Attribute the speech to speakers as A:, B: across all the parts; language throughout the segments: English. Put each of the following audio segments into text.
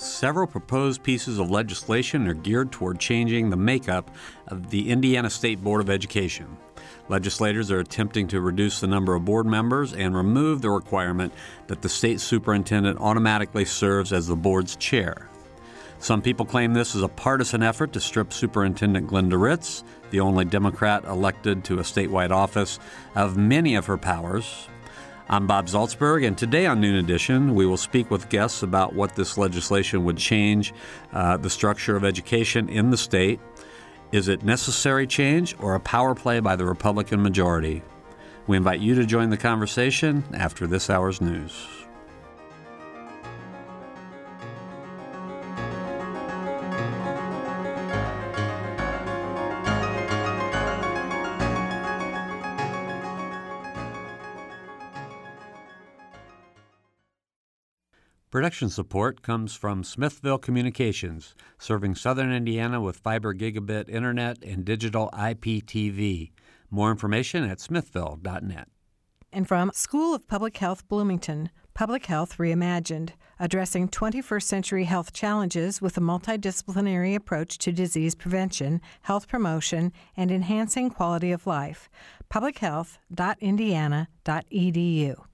A: Several proposed pieces of legislation are geared toward changing the makeup of the Indiana State Board of Education. Legislators are attempting to reduce the number of board members and remove the requirement that the state superintendent automatically serves as the board's chair. Some people claim this is a partisan effort to strip Superintendent Glenda Ritz, the only Democrat elected to a statewide office, of many of her powers, I'm Bob Zaltsberg, and today on Noon Edition, we will speak with guests about what this legislation would change uh, the structure of education in the state. Is it necessary change or a power play by the Republican majority? We invite you to join the conversation after this hour's news. Production support comes from Smithville Communications, serving southern Indiana with fiber gigabit internet and digital IPTV. More information at smithville.net.
B: And from School of Public Health Bloomington, Public Health Reimagined, addressing 21st century health challenges with a multidisciplinary approach to disease prevention, health promotion, and enhancing quality of life. publichealth.indiana.edu.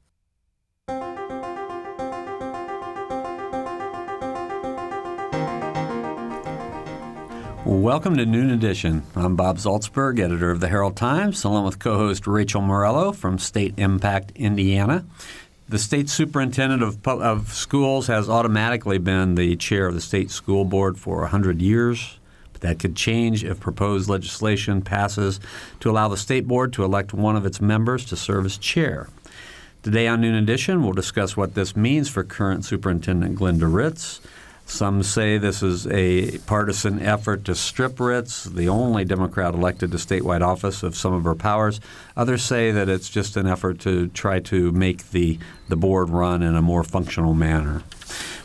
A: Welcome to Noon Edition. I'm Bob Zaltsberg, editor of the Herald Times, along with co host Rachel Morello from State Impact, Indiana. The state superintendent of, of schools has automatically been the chair of the state school board for 100 years, but that could change if proposed legislation passes to allow the state board to elect one of its members to serve as chair. Today on Noon Edition, we'll discuss what this means for current Superintendent Glenda Ritz some say this is a partisan effort to strip Ritz, the only Democrat elected to statewide office, of some of her powers. Others say that it's just an effort to try to make the, the board run in a more functional manner.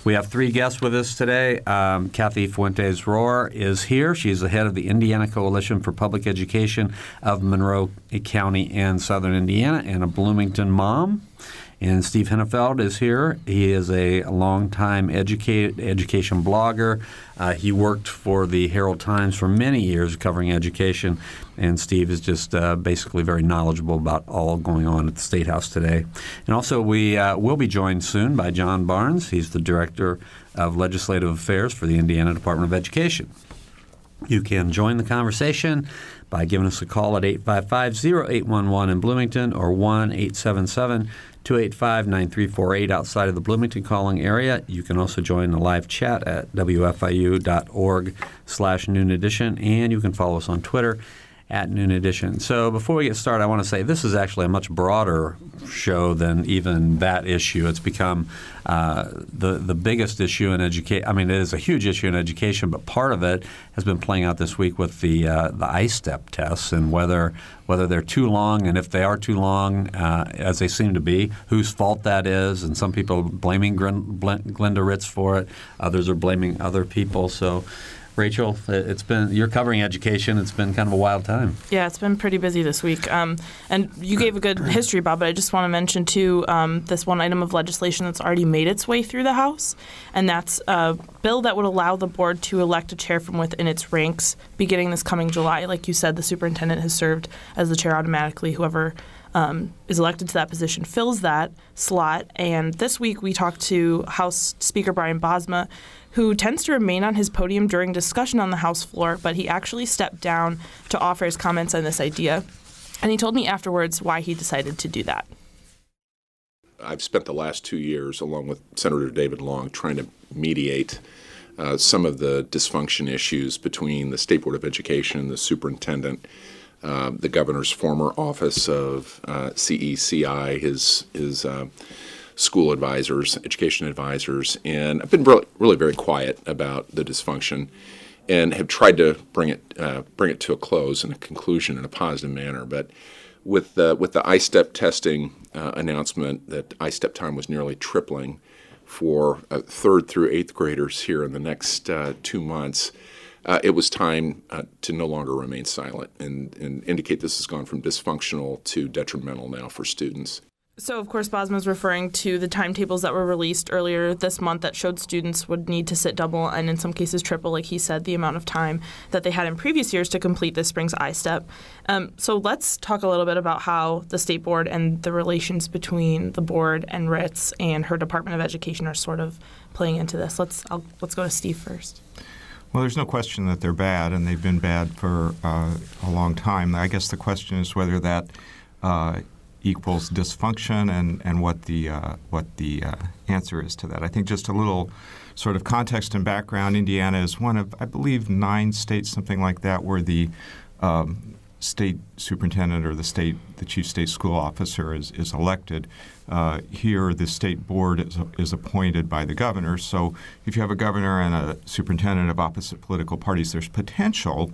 A: We have three guests with us today. Um, Kathy Fuentes Rohwer is here. She's the head of the Indiana Coalition for Public Education of Monroe County and Southern Indiana, and a Bloomington mom. And Steve Hinnefeld is here. He is a longtime educate, education blogger. Uh, he worked for the Herald Times for many years covering education, and Steve is just uh, basically very knowledgeable about all going on at the State House today. And also, we uh, will be joined soon by John Barnes. He's the Director of Legislative Affairs for the Indiana Department of Education. You can join the conversation by giving us a call at 855 0811 in Bloomington or 1 877 285 9348 outside of the Bloomington calling area. You can also join the live chat at wfiu.org slash noon edition, and you can follow us on Twitter at Noon Edition. So before we get started, I want to say this is actually a much broader show than even that issue. It's become uh, the the biggest issue in education. I mean, it is a huge issue in education, but part of it has been playing out this week with the uh, the I-STEP tests and whether whether they're too long, and if they are too long, uh, as they seem to be, whose fault that is. And some people are blaming Glenda Ritz for it. Others are blaming other people. So Rachel, it's been you're covering education. It's been kind of a wild time.
C: Yeah, it's been pretty busy this week. Um, and you gave a good history, Bob. But I just want to mention too um, this one item of legislation that's already made its way through the House, and that's a bill that would allow the board to elect a chair from within its ranks beginning this coming July. Like you said, the superintendent has served as the chair automatically. Whoever um, is elected to that position fills that slot. And this week we talked to House Speaker Brian Bosma who tends to remain on his podium during discussion on the House floor, but he actually stepped down to offer his comments on this idea. And he told me afterwards why he decided to do that.
D: I've spent the last two years, along with Senator David Long, trying to mediate uh, some of the dysfunction issues between the State Board of Education, and the superintendent, uh, the governor's former office of uh, CECI, his his uh, school advisors, education advisors, and I've been really, really very quiet about the dysfunction, and have tried to bring it uh, bring it to a close and a conclusion in a positive manner. But with the with the I-STEP testing uh, announcement that I-STEP time was nearly tripling for third through eighth graders here in the next two months. Uh, it was time uh, to no longer remain silent and, and indicate this has gone from dysfunctional to detrimental now for students.
C: So, of course, Bosma is referring to the timetables that were released earlier this month that showed students would need to sit double and, in some cases, triple, like he said, the amount of time that they had in previous years to complete this spring's I-STEP. Um, so, let's talk a little bit about how the state board and the relations between the board and Ritz and her Department of Education are sort of playing into this. Let's I'll, let's go to Steve first.
E: Well, there's no question that they're bad, and they've been bad for uh, a long time. I guess the question is whether that uh, equals dysfunction and, and what the uh, what the uh, answer is to that. I think just a little sort of context and background. Indiana is one of I believe nine states, something like that, where the um, state superintendent or the state the chief state school officer is, is elected. Uh, here, the state board is, is appointed by the governor. So, if you have a governor and a superintendent of opposite political parties, there's potential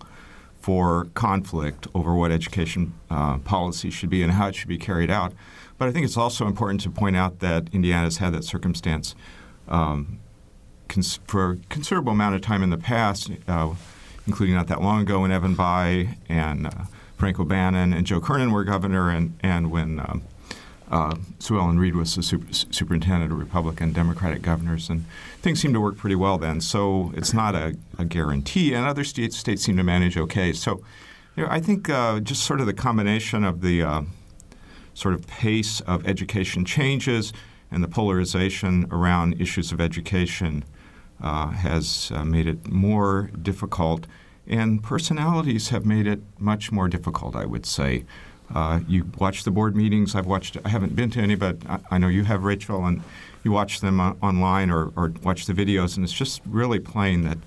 E: for conflict over what education uh, policy should be and how it should be carried out. But I think it's also important to point out that Indiana has had that circumstance um, cons- for a considerable amount of time in the past, uh, including not that long ago when Evan Bayh and uh, Frank O'Bannon and Joe Kernan were governor, and, and when um, uh, Suellen Reed was the super, superintendent of Republican Democratic governors, and things seemed to work pretty well then. So it's not a, a guarantee, and other states states seem to manage okay. So you know, I think uh, just sort of the combination of the uh, sort of pace of education changes and the polarization around issues of education uh, has uh, made it more difficult, and personalities have made it much more difficult. I would say. Uh, you watch the board meetings. I've watched. I haven't been to any, but I, I know you have, Rachel, and you watch them uh, online or, or, watch the videos, and it's just really plain that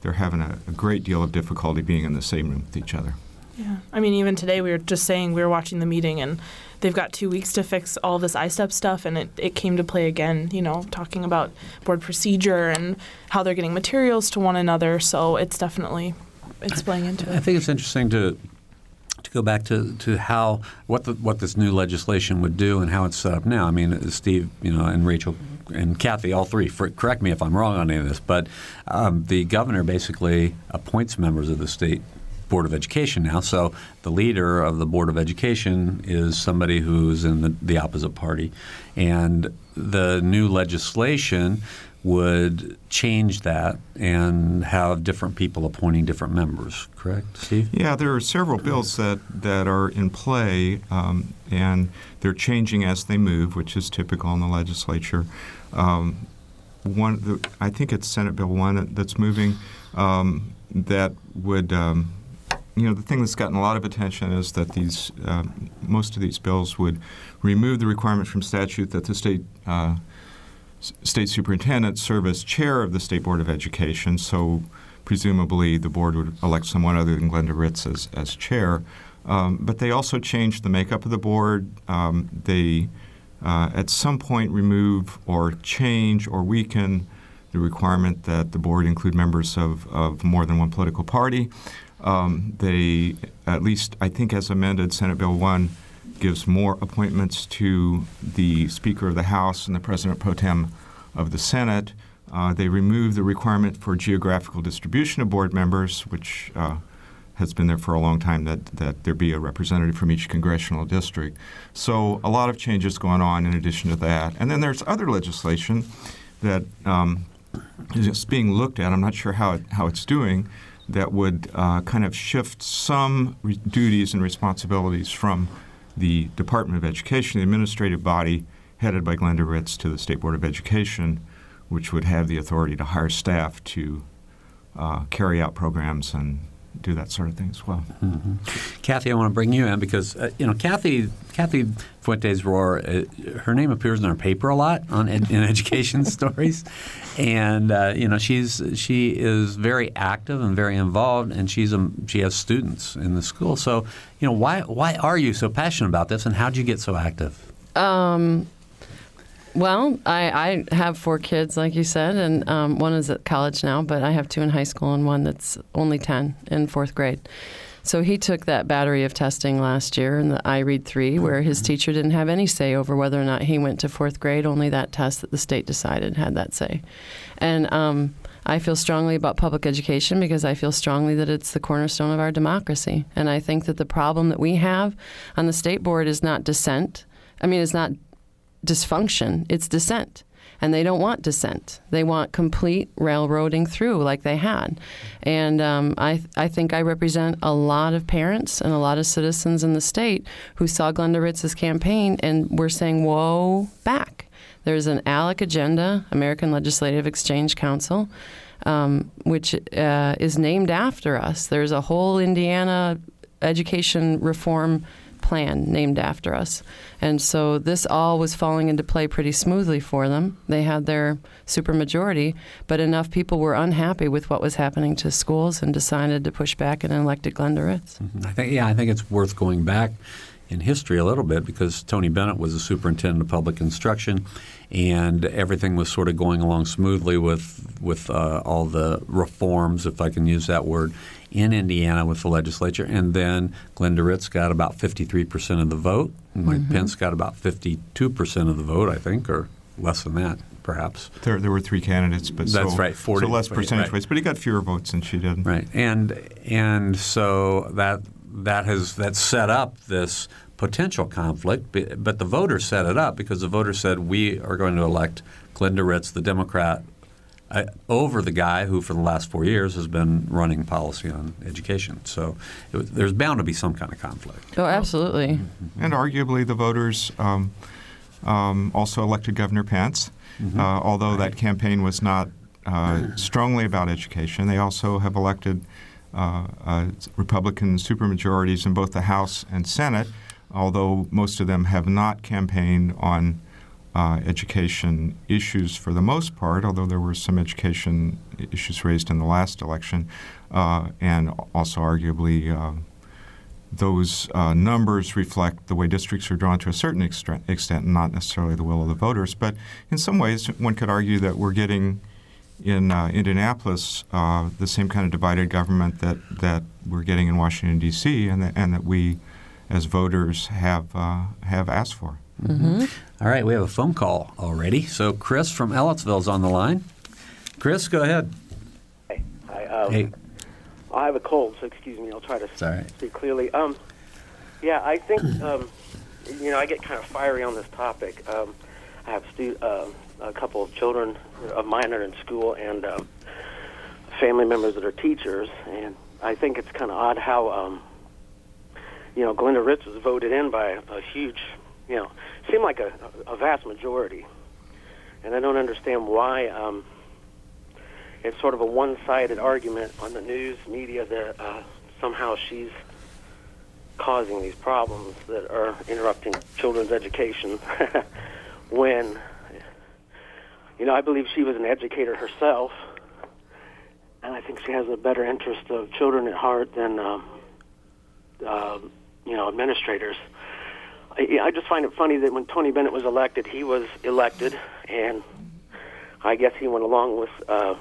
E: they're having a, a, great deal of difficulty being in the same room with each other.
C: Yeah, I mean, even today we were just saying we were watching the meeting, and they've got two weeks to fix all this I-STEP stuff, and it, it came to play again. You know, talking about board procedure and how they're getting materials to one another. So it's definitely it's playing into it.
A: I think it's interesting to to go back to, to how what the, what this new legislation would do and how it's set up now. I mean, Steve, you know, and Rachel and Kathy, all three. For, correct me if I'm wrong on any of this, but um, the governor basically appoints members of the state Board of Education now. So the leader of the Board of Education is somebody who's in the, the opposite party, and the new legislation would change that and have different people appointing different members. Correct, Steve?
E: Yeah, there are several bills that that are in play, um, and they're changing as they move, which is typical in the legislature. Um, one, the, I think it's Senate Bill One that's moving um, that would. Um, you know, the thing that's gotten a lot of attention is that these um, most of these bills would remove the requirement from statute that the state uh, state superintendent serve as chair of the State Board of Education, so presumably the board would elect someone other than Glenda Ritz as, as chair. Um, but they also changed the makeup of the board. Um, they, uh, at some point, remove or change or weaken the requirement that the board include members of, of more than one political party. Um, they, at least I think as amended, Senate Bill 1 gives more appointments to the Speaker of the House and the President pro tem of the Senate. Uh, they remove the requirement for geographical distribution of board members, which uh, has been there for a long time, that, that there be a representative from each congressional district. So a lot of changes going on in addition to that. And then there's other legislation that um, is being looked at. I'm not sure how, it, how it's doing that would uh, kind of shift some re- duties and responsibilities from the Department of Education, the administrative body headed by Glenda Ritz, to the State Board of Education, which would have the authority to hire staff to uh, carry out programs and do that sort of thing as well.
A: Mm-hmm. Kathy, I want to bring you in because uh, you know Kathy Kathy Fuentes Rohwer, uh, her name appears in our paper a lot on ed- in education stories, and uh, you know she's she is very active and very involved, and she's a, she has students in the school. So you know why why are you so passionate about this, and how did you get so active?
F: Um, well, I, I have four kids, like you said, and um, one is at college now, but I have two in high school and one that's only 10 in fourth grade. So he took that battery of testing last year in the iRead 3, where his mm-hmm. teacher didn't have any say over whether or not he went to fourth grade. Only that test that the state decided had that say. And um, I feel strongly about public education because I feel strongly that it's the cornerstone of our democracy. And I think that the problem that we have on the state board is not dissent. I mean, it's not dysfunction, it's dissent. And they don't want dissent. They want complete railroading through like they had. And um, I, I think I represent a lot of parents and a lot of citizens in the state who saw Glenda Ritz's campaign and were saying, whoa, back. There's an ALEC agenda, American Legislative Exchange Council, um, which uh, is named after us. There's a whole Indiana education reform plan named after us. And so this all was falling into play pretty smoothly for them. They had their supermajority, but enough people were unhappy with what was happening to schools and decided to push back and elected Glenda Ritz.
A: I think, yeah, I think it's worth going back in history a little bit because Tony Bennett was the superintendent of public instruction, and everything was sort of going along smoothly with with uh, all the reforms, if I can use that word, in Indiana with the legislature. And then Glenda Ritz got about 53 percent of the vote. Mike
F: Mm-hmm.
A: Pence got about 52 percent of the vote, I think, or less than that, perhaps.
E: There, there were three candidates, but
A: That's
E: so,
A: right, 40
E: so less percentage
A: right.
E: wise. But he got fewer votes than she did.
A: Right, and and so that that has that set up this potential conflict, but the voters set it up because the voters said we are going to elect Glenda Ritz, the Democrat, uh, over the guy who for the last four years has been running policy on education. So it was, there's bound to be some kind of conflict.
F: Oh, absolutely.
E: And arguably, the voters um, um, also elected Governor Pence,
A: Mm-hmm.
E: uh, although that campaign was not uh, strongly about education. They also have elected uh, uh, Republican supermajorities in both the House and Senate, although most of them have not campaigned on uh, education issues for the most part, although there were some education issues raised in the last election, uh, and also arguably. Uh, those uh, numbers reflect the way districts are drawn to a certain extent, not necessarily the will of the voters. But in some ways, one could argue that we're getting in uh, Indianapolis uh, the same kind of divided government that, that we're getting in Washington D.C. and that, and that we, as voters, have have asked for.
A: All right, we have a phone call already. So Chris from Ellettsville is on the line. Chris, go ahead.
G: Hey, I, um,
A: Hey,
G: I have a cold, so excuse me. I'll try to
A: it's
G: speak clearly. Um, yeah, I think um, you know I get kind of fiery on this topic. Um, I have stu- uh, a couple of children of mine are in school, and um, family members that are teachers, and I think it's kind of odd how um, you know Glenda Ritz was voted in by a huge, you know, seemed like a, a vast majority, and I don't understand why. Um, it's sort of a one-sided argument on the news media that uh, somehow she's causing these problems that are interrupting children's education. when, you know, I believe she was an educator herself, and I think she has a better interest of children at heart than, um, uh, you know, administrators. I, just find it funny that when Tony Bennett was elected, he was elected, and I guess he went along with. Uh,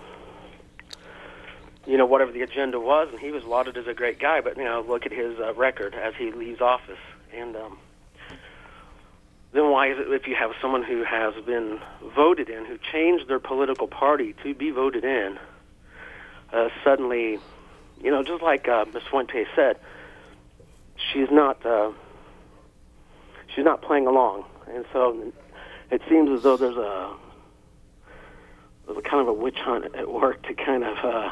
G: you know, whatever the agenda was, and he was lauded as a great guy. But you know, look at his uh, record as he leaves office, and um, then why is it if you have someone who has been voted in, who changed their political party to be voted in, uh, suddenly, you know, just like uh, Ms. Fuente said, she's not uh, she's not playing along, and so it seems as though there's a there's a kind of a witch hunt at work to kind of. Uh,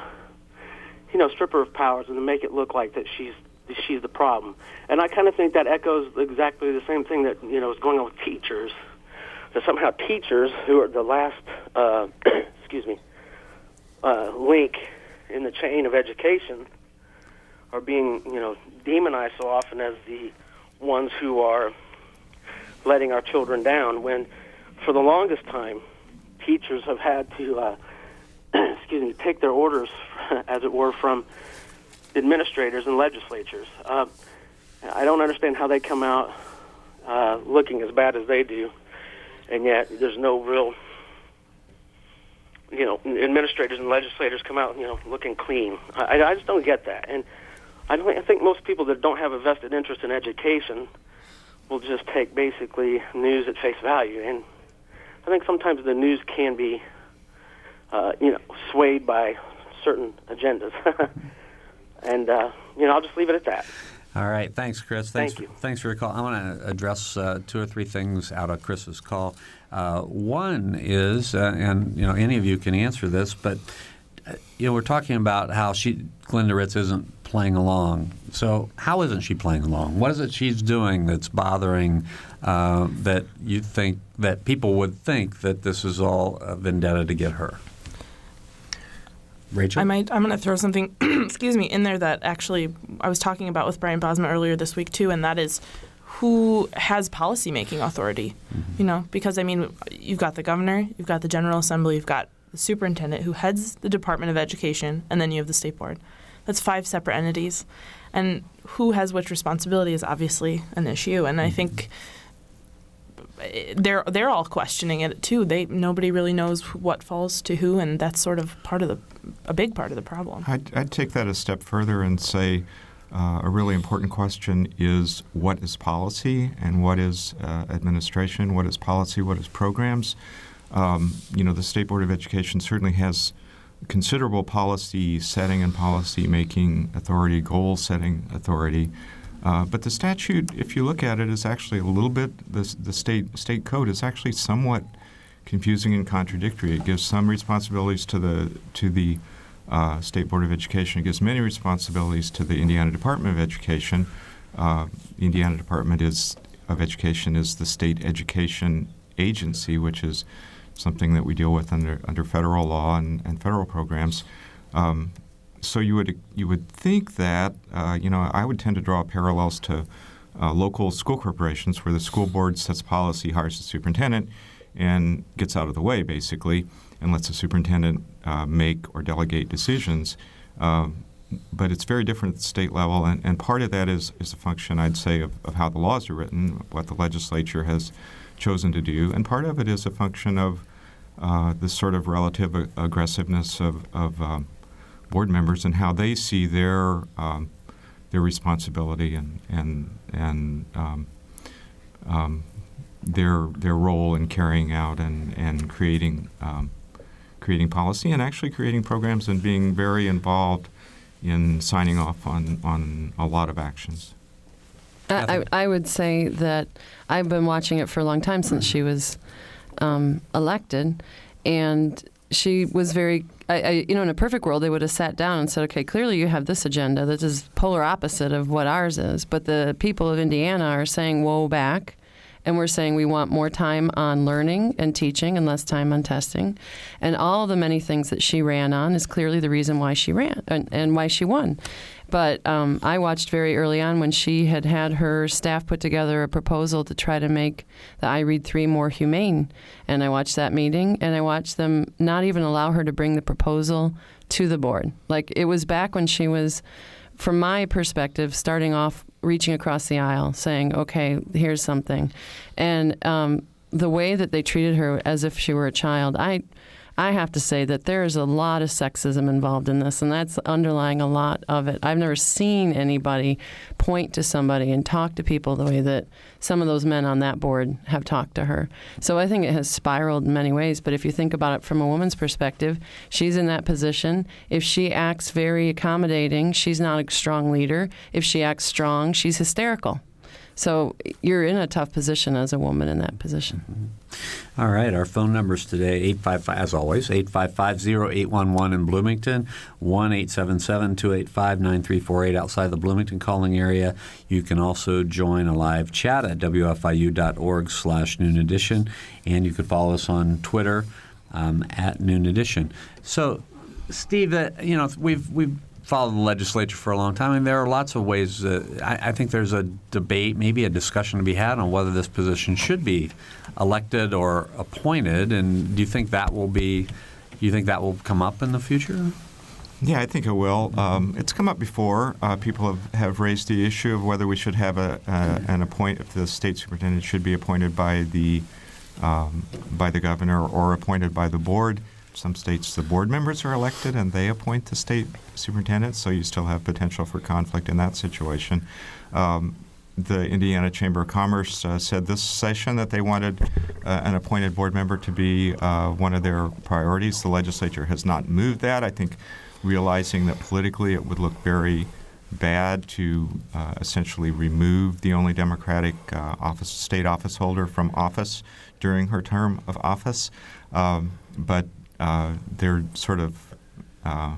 G: you know, strip her of powers and to make it look like that she's she's the problem. And I kind of think that echoes exactly the same thing that you know is going on with teachers. That somehow teachers, who are the last, uh, excuse me, uh, link in the chain of education, are being you know demonized so often as the ones who are letting our children down. When, for the longest time, teachers have had to. Uh, excuse me, take their orders, as it were, from administrators and legislatures. Uh, I don't understand how they come out uh, looking as bad as they do, and yet there's no real, you know, administrators and legislators come out, you know, looking clean. I, I just don't get that, and I don't. I think most people that don't have a vested interest in education will just take basically news at face value, and I think sometimes the news can be uh, you know, swayed by certain agendas. and, uh, you know, I'll just leave it at that.
A: All right, thanks, Chris. Thanks,
G: Thank you.
A: Thanks for your call. I want to address uh, two or three things out of Chris's call. Uh, one is, uh, and you know, any of you can answer this, but uh, you know, we're talking about how she, Glenda Ritz, isn't playing along. So, how isn't she playing along? What is it she's doing that's bothering uh, that you think that people would think that this is all a vendetta to get her? Rachel,
C: I might. I'm going to throw something, excuse me, in there that actually I was talking about with Brian Bosma earlier this week too, and that is who has policy making authority. You know, because I mean, you've got the governor, you've got the General Assembly, you've got the superintendent who heads the Department of Education, and then you have the state board. That's five separate entities, and who has which responsibility is obviously an issue. And I think eh, they're they're all questioning it too. They nobody really knows what falls to who, and that's sort of part of the a big part of the problem.
E: I'd, I'd take that a step further and say uh, a really important question is what is policy and what is uh, administration? What is policy? What is programs? Um, you know, the State Board of Education certainly has considerable policy setting and policy making authority, goal setting authority. Uh, but the statute, if you look at it, is actually a little bit the, the state state code is actually somewhat confusing and contradictory. It gives some responsibilities to the to the uh, State Board of Education. It gives many responsibilities to the Indiana Department of Education. Uh, the Indiana Department is of Education is the state education agency, which is something that we deal with under under federal law and, and federal programs. Um, so you would you would think that uh, you know I would tend to draw parallels to uh, local school corporations where the school board sets policy, hires the superintendent, and gets out of the way basically, and lets the superintendent uh, make or delegate decisions. Um, but it's very different at the state level, and, and part of that is, is a function, I'd say, of, of how the laws are written, what the legislature has chosen to do, and part of it is a function of uh, the sort of relative ag- aggressiveness of, of um, board members and how they see their um, their responsibility and and and um, um, their their role in carrying out and and creating um, creating policy and actually creating programs and being very involved in signing off on on a lot of actions.
F: I, I I would say that I've been watching it for a long time since she was um, elected, and she was very. I, I, you know, in a perfect world, they would have sat down and said, "Okay, clearly you have this agenda this that is polar opposite of what ours is." But the people of Indiana are saying, "Whoa, back." And we're saying we want more time on learning and teaching and less time on testing. And all the many things that she ran on is clearly the reason why she ran and, and why she won. But um, I watched very early on when she had had her staff put together a proposal to try to make the I Read 3 more humane. And I watched that meeting and I watched them not even allow her to bring the proposal to the board. Like it was back when she was, from my perspective, starting off reaching across the aisle saying, okay, here's something. And um, the way that they treated her as if she were a child, I. I have to say that there is a lot of sexism involved in this, and that's underlying a lot of it. I've never seen anybody point to somebody and talk to people the way that some of those men on that board have talked to her. So I think it has spiraled in many ways. But if you think about it from a woman's perspective, she's in that position. If she acts very accommodating, she's not a strong leader. If she acts strong, she's hysterical. So you're in a tough position as a woman in that position.
A: All right, our phone numbers today, 855, as always, 855-0811 in Bloomington, 1-877-285-9348 outside the Bloomington calling area. You can also join a live chat at wfiu.org slash noon edition, and you could follow us on Twitter um, at noon edition. So, Steve, uh, you know, we've, we've followed the legislature for a long time, and there are lots of ways. Uh, I, I think there's a debate, maybe a discussion to be had on whether this position should be elected or appointed. And do you think that will be? Do you think that will come up in the future?
E: Yeah, I think it will. Um, it's come up before. Uh, people have, have raised the issue of whether we should have a, uh, an appoint if the state superintendent should be appointed by the um, by the governor or appointed by the board. Some states, the board members are elected and they appoint the state superintendent, so you still have potential for conflict in that situation. Um, the Indiana Chamber of Commerce uh, said this session that they wanted uh, an appointed board member to be uh, one of their priorities. The legislature has not moved that. I think realizing that politically it would look very bad to uh, essentially remove the only Democratic uh, office state office holder from office during her term of office, um, but uh, they're sort of uh,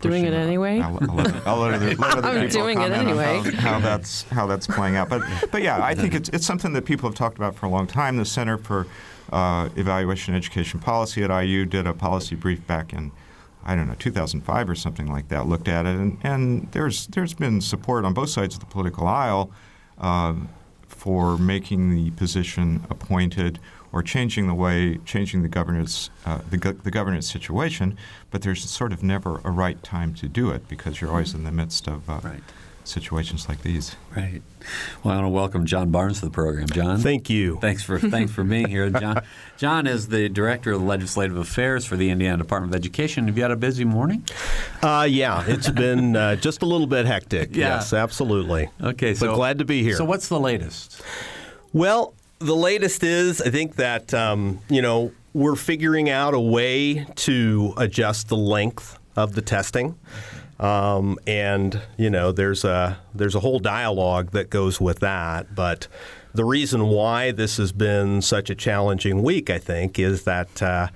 F: Doing it anyway?
E: I'll, I'll let, I'll let other, let other
F: I'm doing it anyway.
E: how, how that's how that's playing out. But but yeah, I think it's it's something that people have talked about for a long time. The Center for uh, Evaluation and Education Policy at IU did a policy brief back in I don't know 2005 or something like that. Looked at it, and, and there's there's been support on both sides of the political aisle uh, for making the position appointed or changing the way, changing the governance, uh, the, go- the governance situation, but there's sort of never a right time to do it because you're always in the midst of uh,
A: Right.
E: situations like these.
A: Right. Well, I want to welcome John Barnes to the program. John,
H: Thank you.
A: Thanks for thanks for being here, John. John is the director of legislative affairs for the Indiana Department of Education. Have you had a busy morning?
H: Uh, yeah, it's been uh, just a little bit hectic.
A: Yeah.
H: Yes, absolutely.
A: Okay, so
H: but glad to be here.
A: So, what's the latest?
H: Well, the latest is I think that um, you know we're figuring out a way to adjust the length of the testing, um, and you know there's a there's a whole dialogue that goes with that. But the reason why this has been such a challenging week, I think, is that. Uh,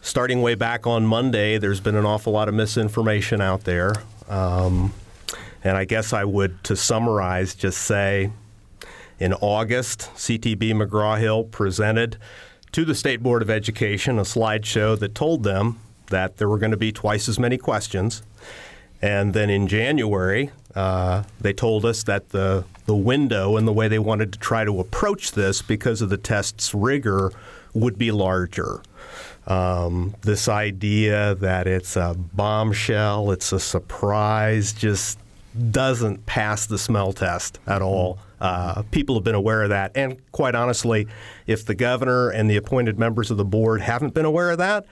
H: Starting way back on Monday, there's been an awful lot of misinformation out there. Um, and I guess I would, to summarize, just say in August, CTB McGraw Hill presented to the State Board of Education a slideshow that told them that there were going to be twice as many questions. And then in January, uh, they told us that the, the window and the way they wanted to try to approach this because of the test's rigor would be larger. Um, this idea that it's a bombshell, it's a surprise, just doesn't pass the smell test at all. Uh, people have been aware of that. And quite honestly, if the governor and the appointed members of the board haven't been aware of that,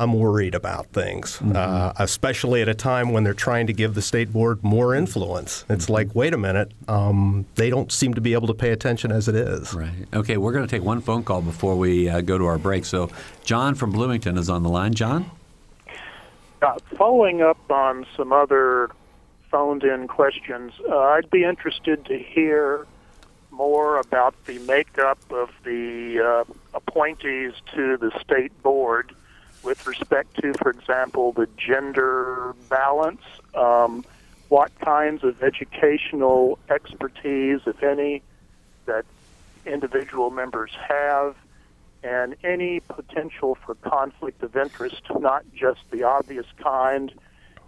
H: I'm worried about things, uh, especially at a time when they're trying to give the state board more influence. It's like, wait a minute, um, they don't seem to be able to pay attention as it is.
A: Right. Okay, we're going to take one phone call before we uh, go to our break. So, John from Bloomington is on the line. John?
I: Uh, following up on some other phoned in questions, uh, I'd be interested to hear more about the makeup of the uh, appointees to the state board with respect to, for example, the gender balance. Um, what kinds of educational expertise, if any, that individual members have, and any potential for conflict of interest, not just the obvious kind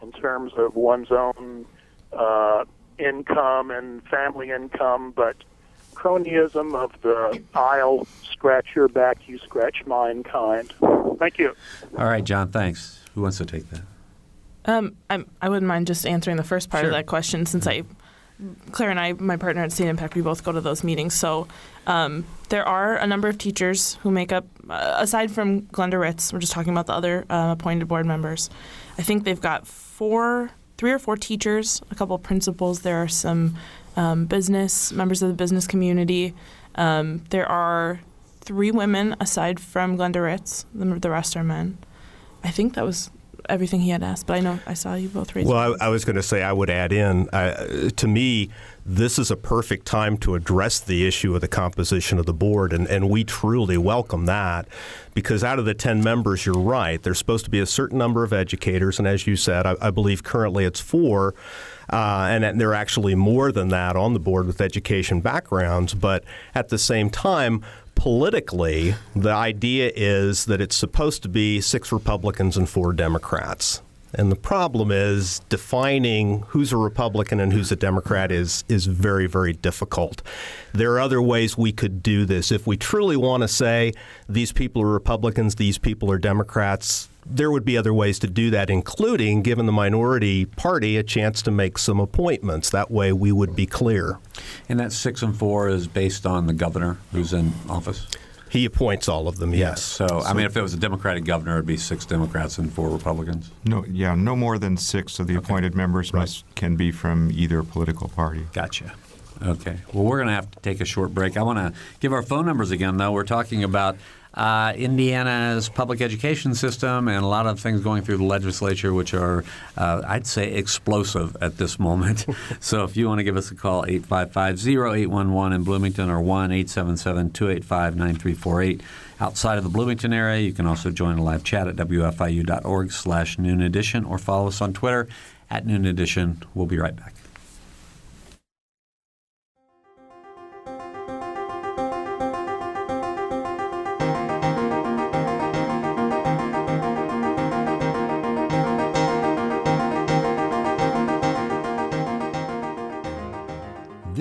I: in terms of one's own uh, income and family income, but cronyism of the I'll scratch your back, you scratch mine kind. Thank you.
A: All right, John, thanks. Who wants to take that?
C: Um, I'm, I wouldn't mind just answering the first part
A: Sure.
C: of that question since I, Claire and I, my partner at State Impact, we both go to those meetings. So um, there are a number of teachers who make up, uh, aside from Glenda Ritz, we're just talking about the other uh, appointed board members. I think they've got four, three or four teachers, a couple of principals. There are some um, business members of the business community. Um, there are three women aside from Glenda Ritz. The, the rest are men. I think that was everything he had asked, but I know I saw you both raise.
H: Well, I, I was going to say I would add in. Uh, to me, this is a perfect time to address the issue of the composition of the board, and, and we truly welcome that because out of the 10 members, you're right, there's supposed to be a certain number of educators, and as you said, I, I believe currently it's four. Uh, and there are actually more than that on the board with education backgrounds. But at the same time, politically, the idea is that it's supposed to be six Republicans and four Democrats. And the problem is defining who's a Republican and who's a Democrat is is very very difficult. There are other ways we could do this if we truly want to say these people are Republicans, these people are Democrats. There would be other ways to do that, including giving the minority party a chance to make some appointments. That way, we would be clear.
A: And that six and four is based on the governor who's in office.
H: He appoints all of them. Yes.
A: So, I mean, if it was a Democratic governor, it'd be six Democrats and four Republicans.
E: No, yeah, no more than six of the appointed members must can be from either political party.
A: Gotcha. Okay. Well, we're going to have to take a short break. I want to give our phone numbers again, though. We're talking about uh, Indiana's public education system and a lot of things going through the legislature, which are, uh, I'd say, explosive at this moment. so if you want to give us a call, 855-0811 in Bloomington or 1-877-285-9348. Outside of the Bloomington area, you can also join a live chat at wfiu.org slash noon edition or follow us on Twitter at noon edition. We'll be right back.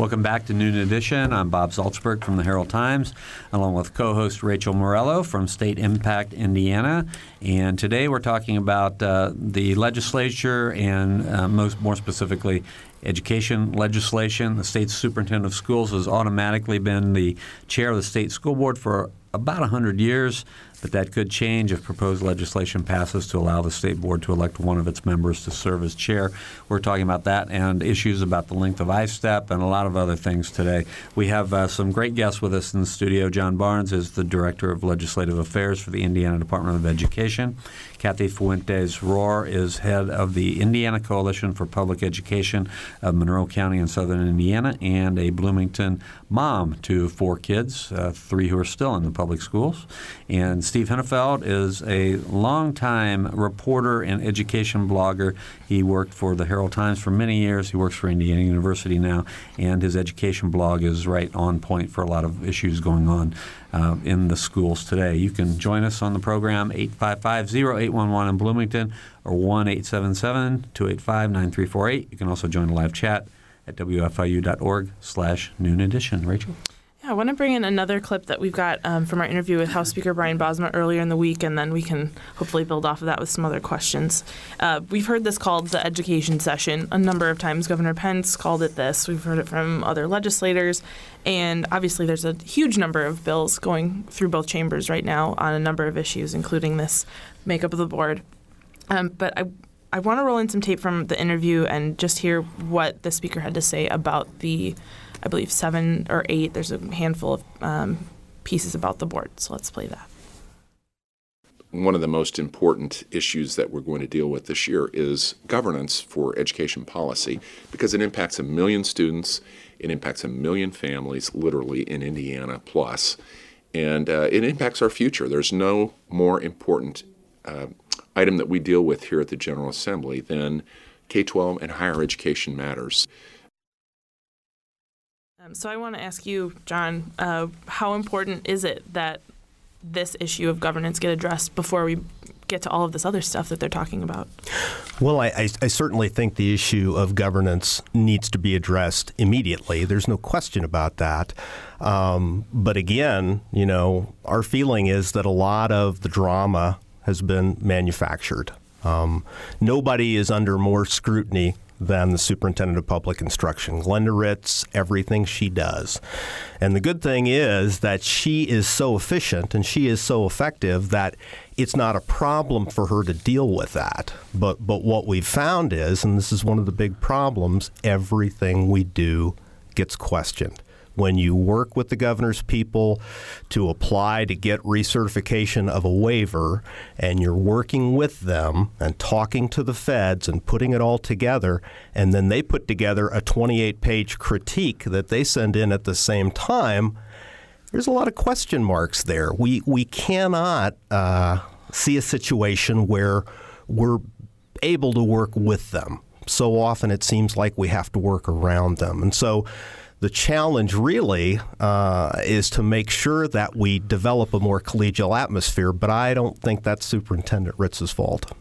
A: Welcome back to Noon Edition. I'm Bob Zaltsberg from the Herald Times, along with co host Rachel Morello from State Impact Indiana. And today we're talking about uh, the legislature and, uh, most more specifically, education legislation. The state superintendent of schools has automatically been the chair of the state school board for about 100 years, but that could change if proposed legislation passes to allow the state board to elect one of its members to serve as chair. We're talking about that and issues about the length of ISTEP and a lot of other things today. We have uh, some great guests with us in the studio. John Barnes is the Director of Legislative Affairs for the Indiana Department of Education. Kathy Fuentes Rohwer is head of the Indiana Coalition for Public Education of Monroe County in southern Indiana and a Bloomington mom to four kids, uh, three who are still in the public schools. And Steve Hinnefeld is a longtime reporter and education blogger. He worked for the Herald Times for many years. He works for Indiana University now, and his education blog is right on point for a lot of issues going on uh, in the schools today. You can join us on the program 855-0811 in Bloomington or 1-877-285-9348. You can also join the live chat at wfiu.org slash noon edition. Rachel?
C: I want to bring in another clip that we've got um, from our interview with House Speaker Brian Bosma earlier in the week, and then we can hopefully build off of that with some other questions. Uh, we've heard this called the education session a number of times. Governor Pence called it this. We've heard it from other legislators, and obviously there's a huge number of bills going through both chambers right now on a number of issues, including this makeup of the board. Um, but I I want to roll in some tape from the interview and just hear what the speaker had to say about the, I believe, seven or eight. There's a handful of um, pieces about the board. So let's play that.
D: One of the most important issues that we're going to deal with this year is governance for education policy because it impacts a million students, it impacts a million families, literally in Indiana plus, and uh, it impacts our future. There's no more important uh, item that we deal with here at the General Assembly than K 12 and higher education matters.
C: Um, so I want to ask you, John, uh, how important is it that this issue of governance get addressed before we get to all of this other stuff that they're talking about?
H: Well, I, I, I, certainly think the issue of governance needs to be addressed immediately. There's no question about that. Um, but again, you know, our feeling is that a lot of the drama has been manufactured. Um, nobody is under more scrutiny than the superintendent of public instruction. Glenda Ritz, everything she does. And the good thing is that she is so efficient and she is so effective that it's not a problem for her to deal with that. But but what we've found is, and this is one of the big problems, everything we do gets questioned when you work with the governor's people to apply to get recertification of a waiver and you're working with them and talking to the feds and putting it all together and then they put together a 28 page critique that they send in at the same time there's a lot of question marks there. We we cannot uh, see a situation where we're able to work with them. So often it seems like we have to work around them, and so the challenge really uh, is to make sure that we develop a more collegial atmosphere. But I don't think that's Superintendent Ritz's fault.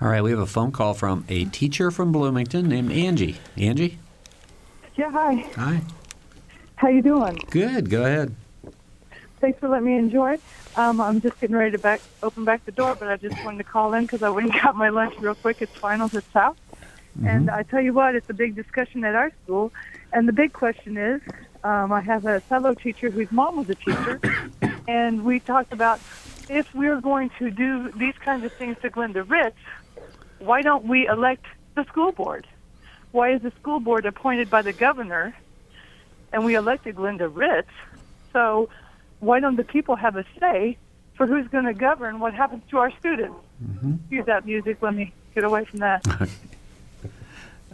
A: All right, we have a phone call from a teacher from Bloomington named Angie. Angie?
J: Yeah, hi.
A: Hi.
J: How you doing?
A: Good. Go ahead.
J: Thanks for letting me enjoy. Um, I'm just getting ready to back open back the door, but I just wanted to call in because I went and got my lunch real quick. It's finals at South, and I tell you what, it's a big discussion at our school. And the big question is, um, I have a fellow teacher whose mom was a teacher, and we talked about if we're going to do these kinds of things to Glenda Ritz, why don't we elect the school board? Why is the school board appointed by the governor, and we elected Glenda Ritz? So why don't the people have a say for who's going to govern what happens to our students? Use that music. Let me get away from that.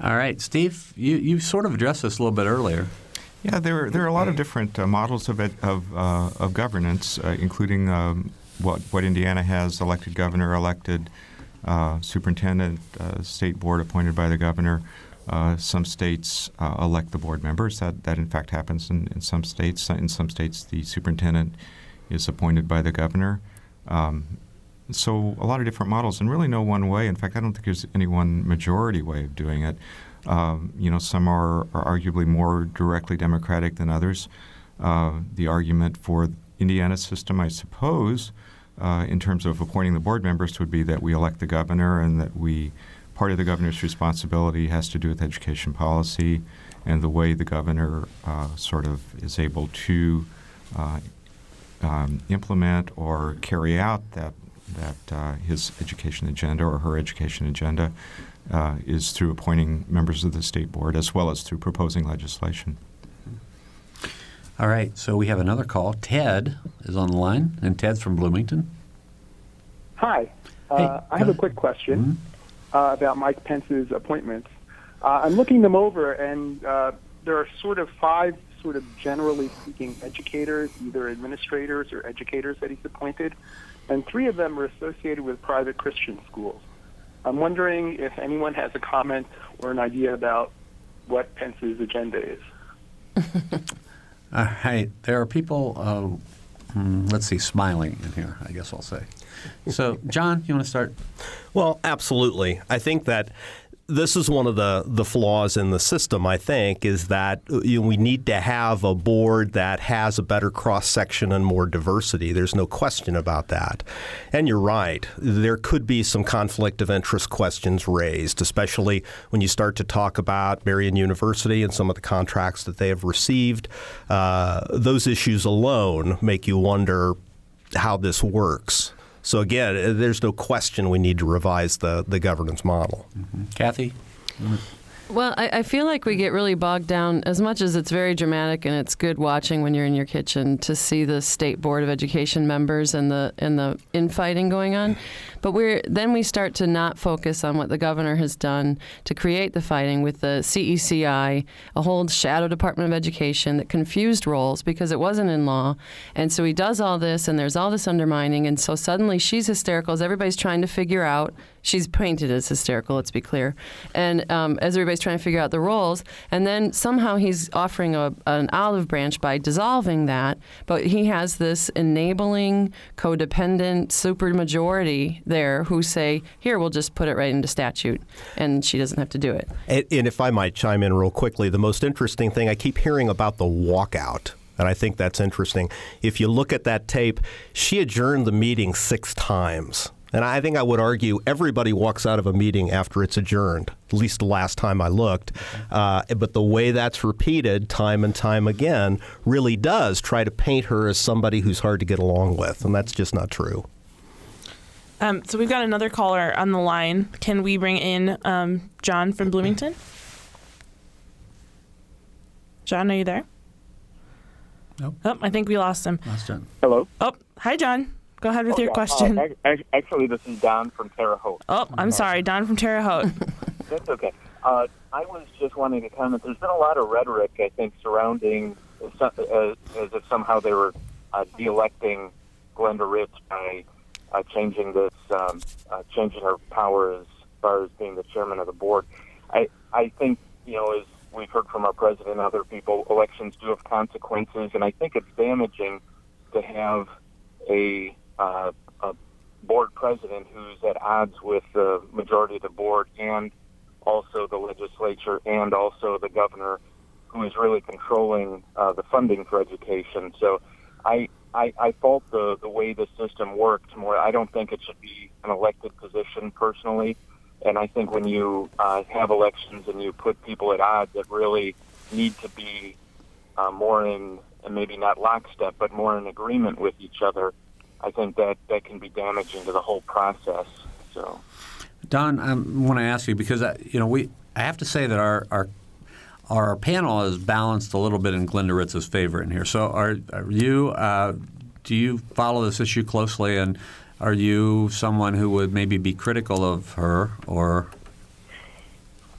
A: All right, Steve, you, you sort of addressed this a little bit earlier.
E: Yeah, there, there are a lot of different uh, models of, of, uh, of governance, uh, including um, what, what Indiana has elected governor, elected uh, superintendent, uh, state board appointed by the governor. Uh, some states elect the board members. That, that in fact happens in, in some states. In some states, the superintendent is appointed by the governor. Um, so a lot of different models, and really no one way. In fact, I don't think there's any one majority way of doing it. Um, you know, some are, are arguably more directly democratic than others. Uh, the argument for Indiana's system, I suppose, uh, in terms of appointing the board members, would be that we elect the governor and that we part of the governor's responsibility has to do with education policy and the way the governor uh, sort of is able to uh, um, implement or carry out that that uh, his education agenda or her education agenda uh, is through appointing members of the state board as well as through proposing legislation.
A: All right, so we have another call. Ted is on the line, and Ted's from Bloomington.
K: Hi.
A: Hey,
K: Uh, I have a quick question uh, about Mike Pence's appointments. Uh, I'm looking them over, and uh, there are sort of five, sort of generally speaking, educators, either administrators or educators that he's appointed, and three of them are associated with private Christian schools. I'm wondering if anyone has a comment or an idea about what Pence's agenda is.
A: All right, there are people, uh, hmm, let's see, smiling in here, I guess I'll say. So, John, you want to start?
H: Well, absolutely. I think that this is one of the, the flaws in the system, I think, is that you know, we need to have a board that has a better cross section and more diversity. There's no question about that. And you're right. There could be some conflict of interest questions raised, especially when you start to talk about Marian University and some of the contracts that they have received. Uh, those issues alone make you wonder how this works. So again, uh, there's no question we need to revise the, the governance model. Mm-hmm.
A: Kathy?
F: Well, I, I feel like we get really bogged down as much as it's very dramatic and it's good watching when you're in your kitchen to see the state board of education members and the and the infighting going on. But we're then we start to not focus on what the governor has done to create the fighting with the CECI, a whole shadow Department of Education that confused roles because it wasn't in law. And so he does all this and there's all this undermining and so suddenly she's hysterical as everybody's trying to figure out she's painted as hysterical, let's be clear. And um, as everybody's trying to figure out the roles, and then somehow he's offering a, an olive branch by dissolving that, but he has this enabling, codependent supermajority there who say, here, we'll just put it right into statute, and she doesn't have to do it.
H: And, and if I might chime in real quickly, the most interesting thing I keep hearing about the walkout. And I think that's interesting. If you look at that tape, she adjourned the meeting six times. And I think I would argue everybody walks out of a meeting after it's adjourned, at least the last time I looked. Uh, but the way that's repeated time and time again really does try to paint her as somebody who's hard to get along with. And that's just not true.
C: Um, so we've got another caller on the line. Can we bring in um, John from Bloomington? John, are you there?
A: Nope.
C: Oh, I think we lost him.
A: Last John.
L: Hello.
C: Oh, hi, John. Go ahead with
L: Oh,
C: your
L: yeah,
C: question.
L: uh, ac- actually, this is Don from Terre Haute.
C: oh, I'm sorry, Don from Terre Haute.
L: That's okay. Uh, I was just wanting to comment. There's been a lot of rhetoric, I think, surrounding as, as, as if somehow they were uh, de-electing Glenda Ritz by uh, changing this, um, uh, changing her power as far as being the chairman of the board. I, I think, you know, as we've heard from our president and other people, elections do have consequences, and I think it's damaging to have a, uh, a board president who's at odds with the majority of the board and also the legislature and also the governor who is really controlling uh, the funding for education. So I, I, I fault the, the way the system worked more. I don't think it should be an elected position personally. And I think when you uh, have elections and you put people at odds that really need to be uh, more in, and maybe not lockstep, but more in agreement with each other, I think that that can be damaging to the whole process. So,
A: Don, I want to ask you because I, you know we I have to say that our our our panel is balanced a little bit in Glenda Ritz's favor in here. So, are, are you uh, do you follow this issue closely, and are you someone who would maybe be critical of her, or?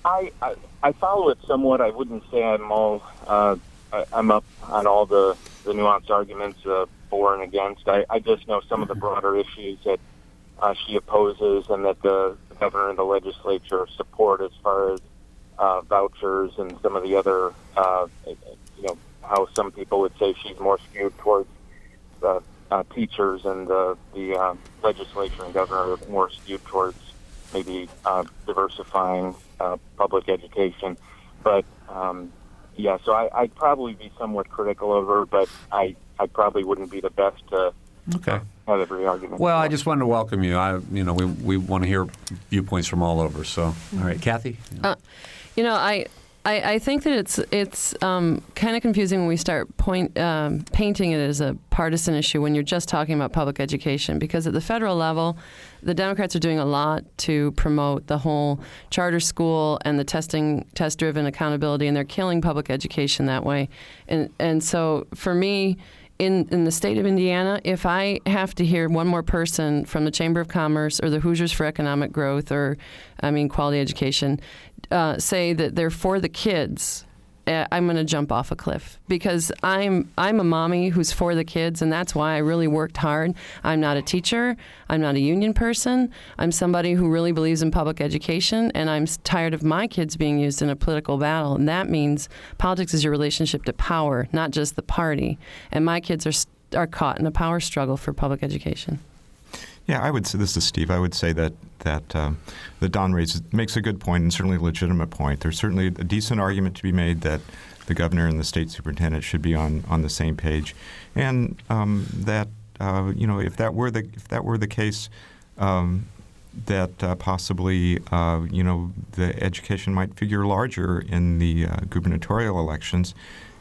L: I I, I follow it somewhat. I wouldn't say I'm all uh, I, I'm up on all the the nuanced arguments uh, for and against. I, I just know some of the broader issues that uh, she opposes and that the governor and the legislature support as far as uh, vouchers and some of the other, uh, you know, how some people would say she's more skewed towards the uh, teachers and the, the uh, legislature and governor are more skewed towards maybe uh, diversifying uh, public education. But um, yeah, so I, I'd probably be somewhat critical of her, but I, I probably wouldn't be the best to
A: Okay.
L: have every argument.
A: Well, I just wanted to welcome you. I, you know, we, we want to hear viewpoints from all over. So, all right, Kathy.
F: Uh, you know, I, I, I think that it's it's um, kind of confusing when we start point um, painting it as a partisan issue when you're just talking about public education because at the federal level, the Democrats are doing a lot to promote the whole charter school and the testing test driven accountability, and they're killing public education that way. And and so for me. In, in the state of Indiana, if I have to hear one more person from the Chamber of Commerce or the Hoosiers for Economic Growth or, I mean, quality education, uh, say that they're for the kids, uh, I'm going to jump off a cliff because I'm I'm a mommy who's for the kids, and that's why I really worked hard. I'm not a teacher. I'm not a union person. I'm somebody who really believes in public education, and I'm tired of my kids being used in a political battle. And that means politics is your relationship to power, not just the party. And my kids are are caught in a power struggle for public education.
E: Yeah, I would say this is Steve. I would say that that um, that Don raises makes a good point and certainly a legitimate point. There's certainly a decent argument to be made that the governor and the state superintendent should be on, on the same page, and um, that uh, you know if that were the if that were the case. Um, that uh, possibly, uh, you know, the education might figure larger in the uh, gubernatorial elections,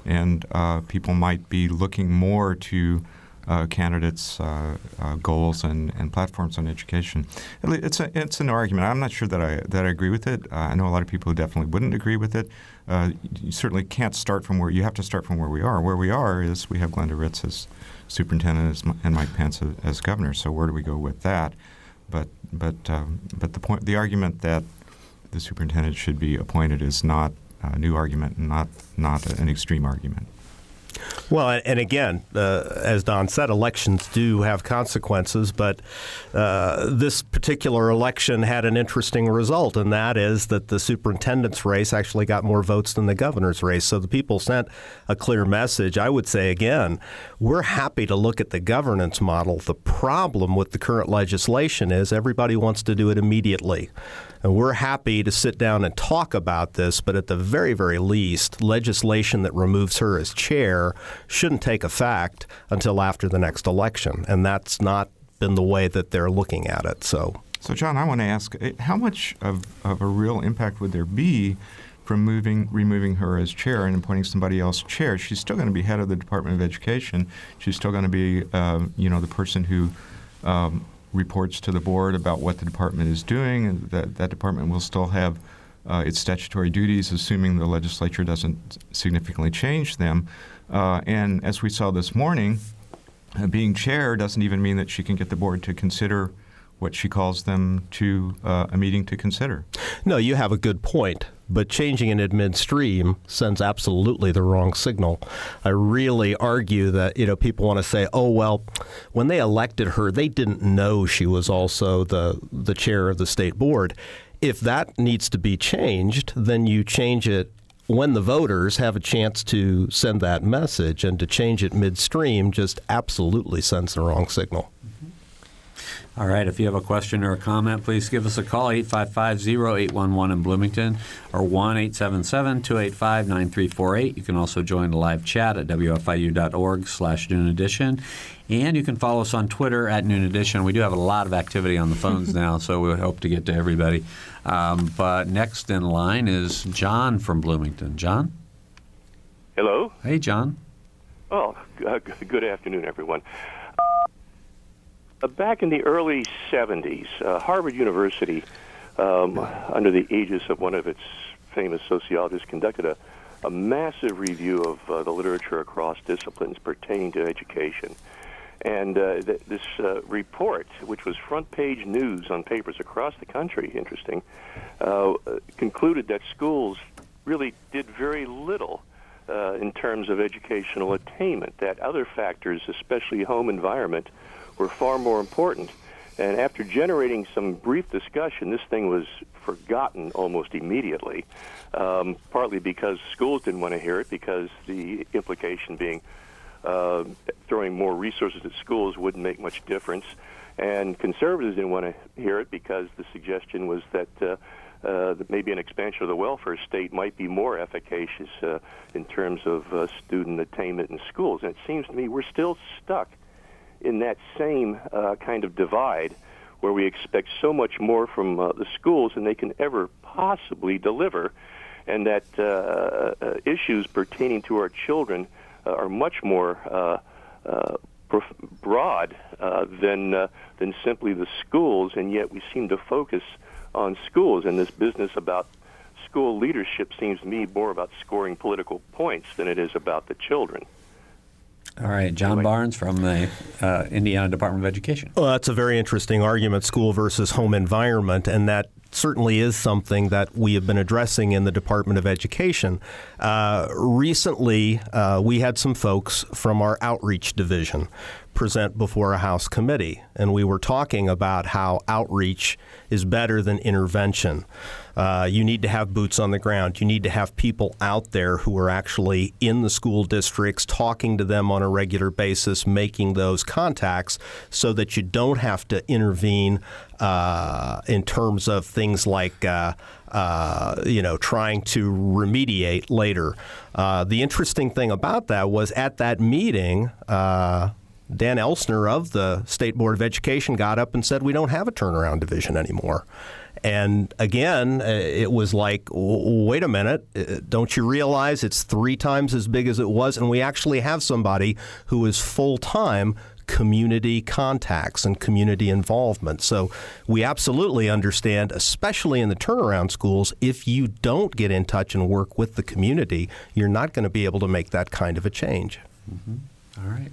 E: and uh, people might be looking more to uh, candidates' uh, uh, goals and, and platforms on education. It's a, it's an argument. I'm not sure that I that I agree with it. Uh, I know a lot of people who definitely wouldn't agree with it. Uh, you certainly can't start from where you have to start from where we are. Where we are is we have Glenda Ritz as superintendent and Mike Pence as, governor. So where do we go with that? But but um, but the point the argument that the superintendent should be appointed is not a new argument and not not an extreme argument.
H: Well, and again, uh, as Don said, elections do have consequences, but uh, this particular election had an interesting result, and that is that the superintendent's race actually got more votes than the governor's race. So the people sent a clear message. I would say, again, we're happy to look at the governance model. The problem with the current legislation is everybody wants to do it immediately. And we're happy to sit down and talk about this, but at the very, very least, legislation that removes her as chair shouldn't take effect until after the next election. And that's not been the way that they're looking at it. So,
E: So, John, I want to ask eh, how much of, of a real impact would there be from moving, removing her as chair and appointing somebody else chair? She's still going to be head of the Department of Education. She's still going to be, uh, you know, the person who um, reports to the board about what the department is doing, and that that department will still have uh, its statutory duties, assuming the legislature doesn't significantly change them. Uh, and as we saw this morning, uh, being chair doesn't even mean that she can get the board to consider what she calls them to uh, a meeting to consider.
H: No, you have a good point. But changing it midstream sends absolutely the wrong signal. I really argue that you know people want to say, "Oh well, when they elected her, they didn't know she was also the the chair of the state board." If that needs to be changed, then you change it when the voters have a chance to send that message, and to change it midstream just absolutely sends the wrong signal.
A: All right, if you have a question or a comment, please give us a call, 855-0811 in Bloomington or 1-877-285-9348. You can also join the live chat at wfiu.org slash noon edition. And you can follow us on Twitter at noon edition. We do have a lot of activity on the phones now, so we hope to get to everybody. Um, but next in line is John from Bloomington. John?
M: Hello.
A: Hey, John.
M: Oh, uh, good afternoon, everyone. Uh, back in the early 70s, uh, Harvard University, um, under the aegis of one of its famous sociologists, conducted a, a massive review of uh, the literature across disciplines pertaining to education. And uh, th- this uh, report, which was front page news on papers across the country, interesting, uh, concluded that schools really did very little uh, in terms of educational attainment, that other factors, especially home environment, were far more important. And after generating some brief discussion, this thing was forgotten almost immediately, um, partly because schools didn't want to hear it, because the implication being uh, throwing more resources at schools wouldn't make much difference. And conservatives didn't want to hear it because the suggestion was that uh, uh, that maybe an expansion of the welfare state might be more efficacious uh, in terms of uh, student attainment in schools. And it seems to me we're still stuck in that same uh, kind of divide where we expect so much more from uh, the schools than they can ever possibly deliver, and that uh, uh, issues pertaining to our children uh, are much more uh, broad than than simply the schools, and yet we seem to focus on schools. And this business about school leadership seems to me more about scoring political points than it is about the children.
A: All right, John Barnes from the uh, Indiana Department of Education.
H: Well, that's a very interesting argument, school versus home environment, and that certainly is something that we have been addressing in the Department of Education. Uh, recently, uh, we had some folks from our outreach division present before a House committee, and we were talking about how outreach is better than intervention. Uh, you need to have boots on the ground. You need to have people out there who are actually in the school districts, talking to them on a regular basis, making those contacts so that you don't have to intervene uh, in terms of things like. Uh, uh, you know, trying to remediate later. Uh, the interesting thing about that was at that meeting, uh, Dan Elsener of the State Board of Education got up and said, We don't have a turnaround division anymore. And again, uh, it was like, wait a minute, uh, don't you realize it's three times as big as it was? And we actually have somebody who is full time community contacts and community involvement. So we absolutely understand, especially in the turnaround schools, if you don't get in touch and work with the community, you're not going to be able to make that kind of a change.
A: Mm-hmm. All right.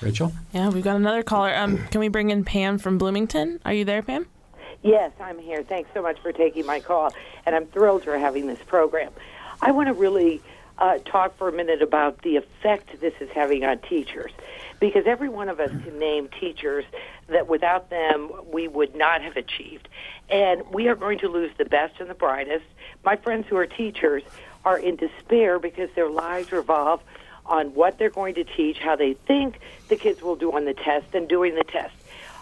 A: Rachel?
C: Yeah, we've got another caller. Um, can we bring in Pam from Bloomington? Are you there, Pam?
N: Yes, I'm here. Thanks so much for taking my call, and I'm thrilled for having this program. I want to really uh, talk for a minute about the effect this is having on teachers, because every one of us can name teachers that without them we would not have achieved, and we are going to lose the best and the brightest. My friends who are teachers are in despair because their lives revolve on what they're going to teach, how they think the kids will do on the test, and doing the test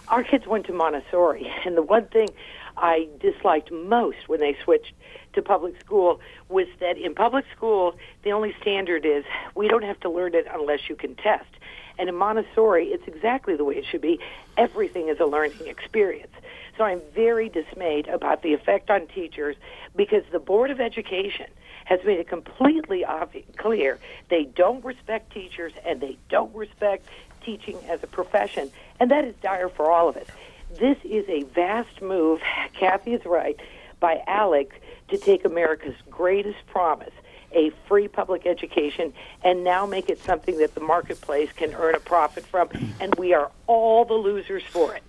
N: our kids went to Montessori, and the one thing I disliked most when they switched to public school was that in public school, the only standard is we don't have to learn it unless you can test. And in Montessori, it's exactly the way it should be. Everything is a learning experience. So I'm very dismayed about the effect on teachers because the Board of Education has made it completely obvious, clear they don't respect teachers and they don't respect teaching as a profession, and that is dire for all of us. This is a vast move, Kathy is right, by ALEC to take America's greatest promise, a free public education, and now make it something that the marketplace can earn a profit from, and we are all the losers for it.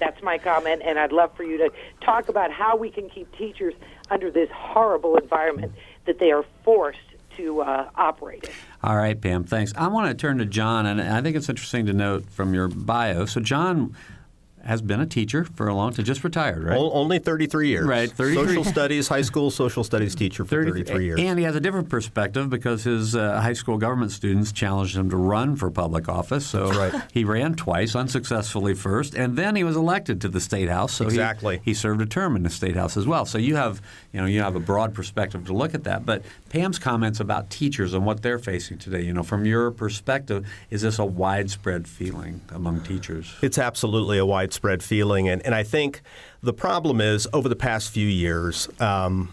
N: That's my comment, and I'd love for you to talk about how we can keep teachers under this horrible environment that they are forced to uh, operate in.
A: All right, Pam, thanks. I want to turn to John, and I think it's interesting to note from your bio. So, John has been a teacher for a long time, just retired, right?
H: O- Only 33 years.
A: Right, 33
H: Social studies, high school social studies teacher for 33 years.
A: And he has a different perspective because his uh, high school government students challenged him to run for public office. So
H: right.
A: he ran twice, unsuccessfully first, and then he was elected to the state house. So he-
H: Exactly.
A: he, served a term in the state house as well. So you have you know you have a broad perspective to look at that. But Pam's comments about teachers and what they're facing today, you know, from your perspective, is this a widespread feeling among teachers?
H: It's absolutely a widespread feeling, and, and I think the problem is over the past few years, um,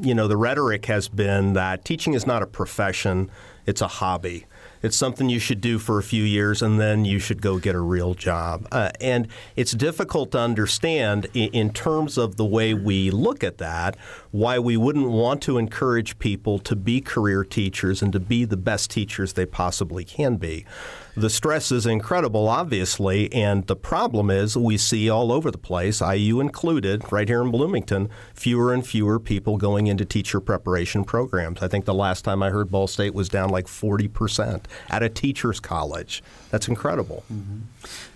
H: you know, the rhetoric has been that teaching is not a profession; it's a hobby. It's something you should do for a few years and then you should go get a real job. Uh, and it's difficult to understand in, in terms of the way we look at that why we wouldn't want to encourage people to be career teachers and to be the best teachers they possibly can be. The stress is incredible, obviously, and the problem is we see all over the place, IU included, right here in Bloomington, fewer and fewer people going into teacher preparation programs. I think the last time I heard Ball State was down like 40% at a teacher's college. That's incredible.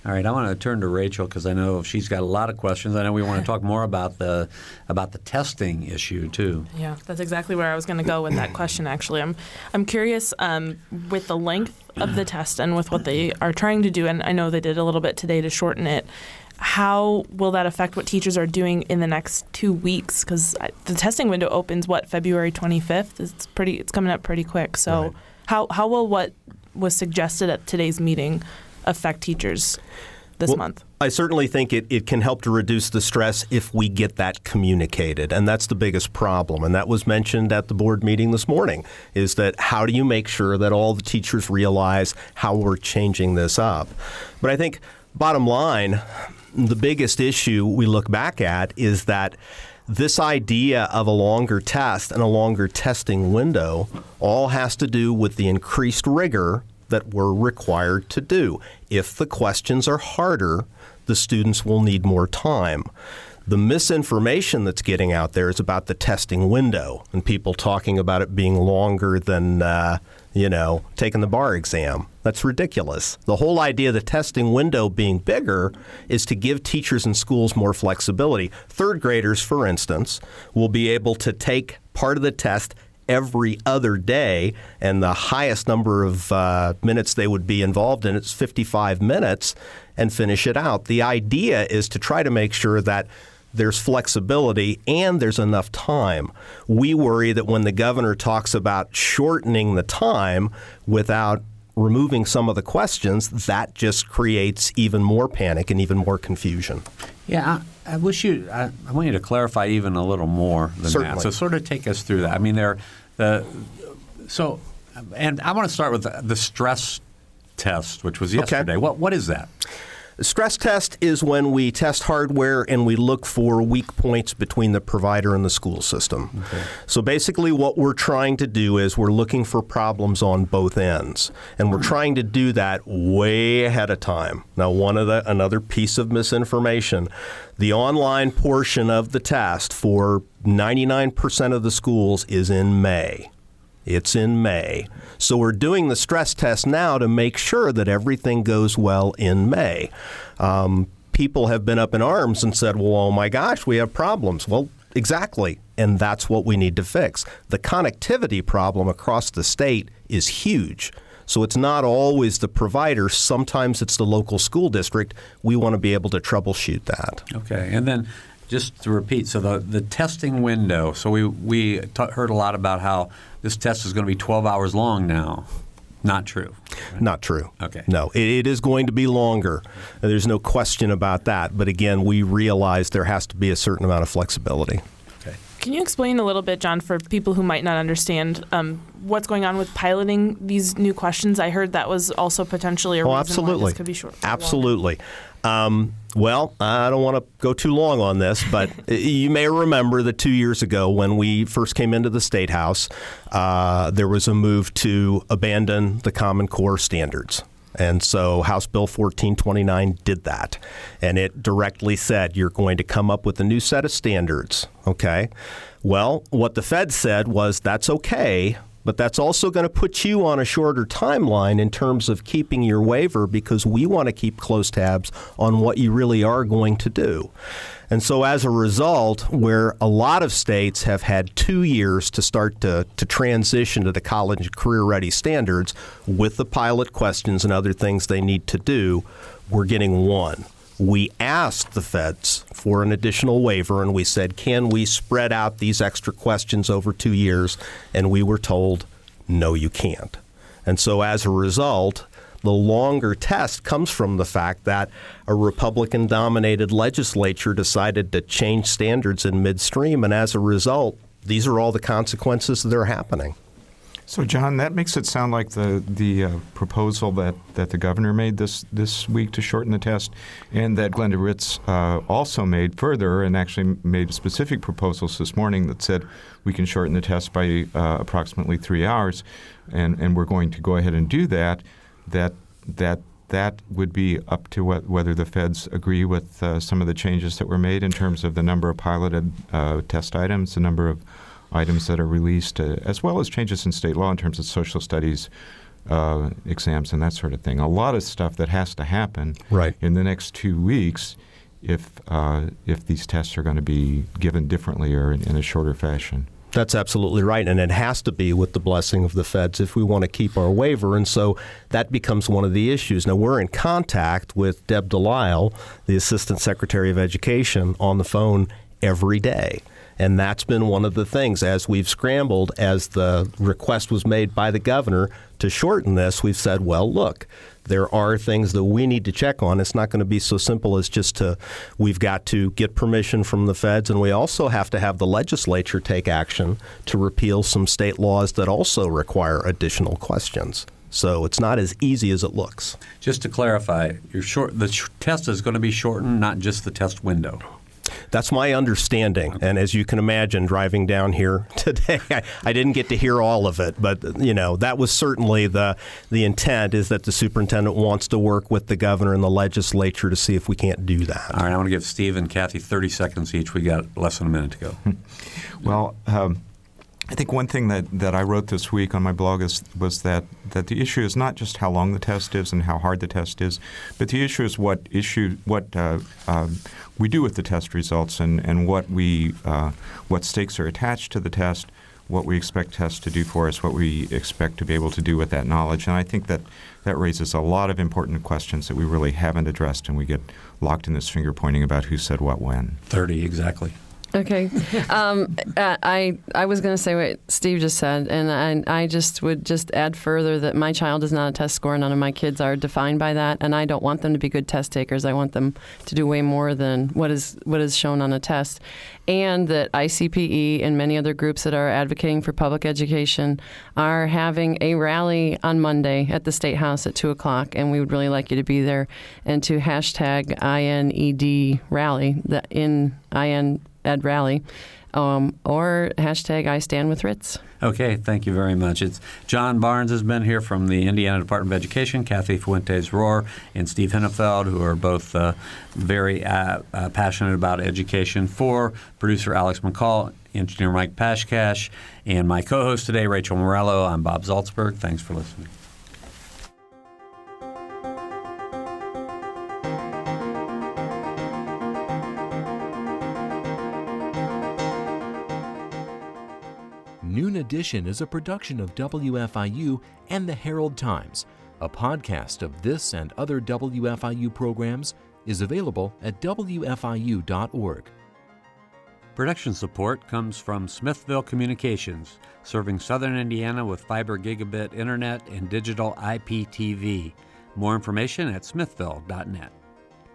A: All right, I want to turn to Rachel because I know she's got a lot of questions. I know we want to talk more about the about the testing issue too.
C: Yeah, that's exactly where I was going to go with that question. Actually, I'm I'm curious um, with the length of the test and with what they are trying to do, and I know they did a little bit today to shorten it. How will that affect what teachers are doing in the next two weeks? Because the testing window opens what February 25th. It's pretty. It's coming up pretty quick. So
H: Right.
C: how how will what was suggested at today's meeting affect teachers this
H: Well,
C: month?
H: I certainly think it, it can help to reduce the stress if we get that communicated. And that's the biggest problem. And that was mentioned at the board meeting this morning is that how do you make sure that all the teachers realize how we're changing this up? But I think, bottom line, the biggest issue we look back at is that this idea of a longer test and a longer testing window all has to do with the increased rigor that we're required to do. If the questions are harder, the students will need more time. The misinformation that's getting out there is about the testing window and people talking about it being longer than, uh, you know, taking the bar exam. That's ridiculous. The whole idea of the testing window being bigger is to give teachers and schools more flexibility. Third graders, for instance, will be able to take part of the test every other day, and the highest number of uh, minutes they would be involved in is 55 minutes and finish it out. The idea is to try to make sure that there's flexibility and there's enough time. We worry that when the governor talks about shortening the time without removing some of the questions, that just creates even more panic and even more confusion.
A: Yeah, I, I wish you. I, I want you to clarify even a little more than
H: Certainly.
A: that. So, sort of take us through that. I mean, there, the so, and I want to start with the, the stress test, which was yesterday. What what is that?
H: Stress test is when we test hardware and we look for weak points between the provider and the school system. So basically, what we're trying to do is we're looking for problems on both ends, and we're trying to do that way ahead of time. Now, one of the another piece of misinformation: the online portion of the test for 99% of the schools is in May. It's in May. So we're doing the stress test now to make sure that everything goes well in May. Um, people have been up in arms and said, well, oh my gosh, we have problems. Well, exactly. And that's what we need to fix. The connectivity problem across the state is huge. So it's not always the provider, sometimes it's the local school district. We want to be able to troubleshoot that.
A: Okay, and then just to repeat, so the the testing window. So we we t- heard a lot about how this test is going to be 12 hours long now. Not true.
H: Not true.
A: Okay.
H: No, it, it is going to be longer. There's no question about that. But again, we realize there has to be a certain amount of flexibility.
C: Can you explain a little bit, John, for people who might not understand um, what's going on with piloting these new questions? I heard that was also potentially a
H: Oh,
C: reason why
H: absolutely.
C: this could be short.
H: Absolutely. Um, well, I don't want to go too long on this, but you may remember that two years ago when we first came into the State House, uh, there was a move to abandon the Common Core standards. And so House Bill 1429 did that. And it directly said you're going to come up with a new set of standards. Okay. Well, what the Fed said was that's okay, but that's also going to put you on a shorter timeline in terms of keeping your waiver because we want to keep close tabs on what you really are going to do. And so, as a result, where a lot of states have had two years to start to, to transition to the college career ready standards with the pilot questions and other things they need to do, we're getting one. We asked the feds for an additional waiver and we said, can we spread out these extra questions over two years? And we were told, no, you can't. And so, as a result, the longer test comes from the fact that a Republican dominated legislature decided to change standards in midstream, and as a result, these are all the consequences that are happening.
E: So, John, that makes it sound like the the uh, proposal that, that the governor made this this week to shorten the test, and that Glenda Ritz uh, also made further and actually made specific proposals this morning that said we can shorten the test by uh, approximately three hours, and, and we're going to go ahead and do that that that that would be up to what, whether the feds agree with uh, some of the changes that were made in terms of the number of piloted uh, test items, the number of items that are released, uh, as well as changes in state law in terms of social studies uh, exams and that sort of thing. A lot of stuff that has to happen
H: right.
E: in the next two weeks if uh, if these tests are going to be given differently or in, in a shorter fashion.
H: That's absolutely right. And it has to be with the blessing of the feds if we want to keep our waiver. And so that becomes one of the issues. Now, we're in contact with Deb Delisle, the Assistant Secretary of Education, on the phone every day. And that's been one of the things as we've scrambled, as the request was made by the governor to shorten this, we've said, well, look, there are things that we need to check on. It's not going to be so simple as just to, we've got to get permission from the feds, and we also have to have the legislature take action to repeal some state laws that also require additional questions. So it's not as easy as it looks.
A: Just to clarify, short, the sh- test is going to be shortened, not just the test window.
H: That's my understanding. And as you can imagine, driving down here today, I, I, didn't get to hear all of it, but you know that was certainly the the intent is that the superintendent wants to work with the governor and the legislature to see if we can't do that.
A: All right, I want to give Steve and Kathy 30 seconds each. We got less than a minute to go.
E: well. Um, I think one thing that, that I wrote this week on my blog is, was that, that the issue is not just how long the test is and how hard the test is, but the issue is what issue what uh, uh, we do with the test results and, and what we uh, what stakes are attached to the test, what we expect tests to do for us, what we expect to be able to do with that knowledge. And I think that that raises a lot of important questions that we really haven't addressed, and we get locked in this finger pointing about who said what when.
A: Thirty exactly.
F: Okay. Um, uh, I I was going to say what Steve just said, and I, I just would just add further that my child is not a test score. None of my kids are defined by that, and I don't want them to be good test takers. I want them to do way more than what is what is shown on a test, and that ICPE and many other groups that are advocating for public education are having a rally on Monday at the State House at two o'clock, and we would really like you to be there and to hashtag INED rally the in IN Ed Rally, um, or hashtag I stand with Ritz.
A: Okay, thank you very much. It's John Barnes has been here from the Indiana Department of Education, Kathy Fuentes Rohwer, and Steve Hinnefeld, who are both uh, very uh, uh, passionate about education. For producer Alex McCall, engineer Mike Pashkash, and my co-host today, Rachel Morello. I'm Bob Zaltsberg. Thanks for listening.
O: Edition is a production of WFIU and the Herald Times. A podcast of this and other WFIU programs is available at WFIU.org.
A: Production support comes from Smithville Communications, serving southern Indiana with fiber gigabit internet and digital IPTV. More information at smithville.net.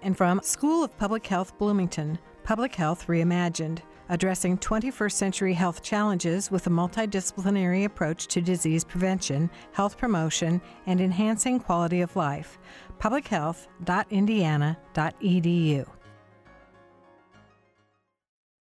B: And from School of Public Health Bloomington, Public Health Reimagined addressing 21st century health challenges with a multidisciplinary approach to disease prevention, health promotion, and enhancing quality of life. publichealth.indiana.edu.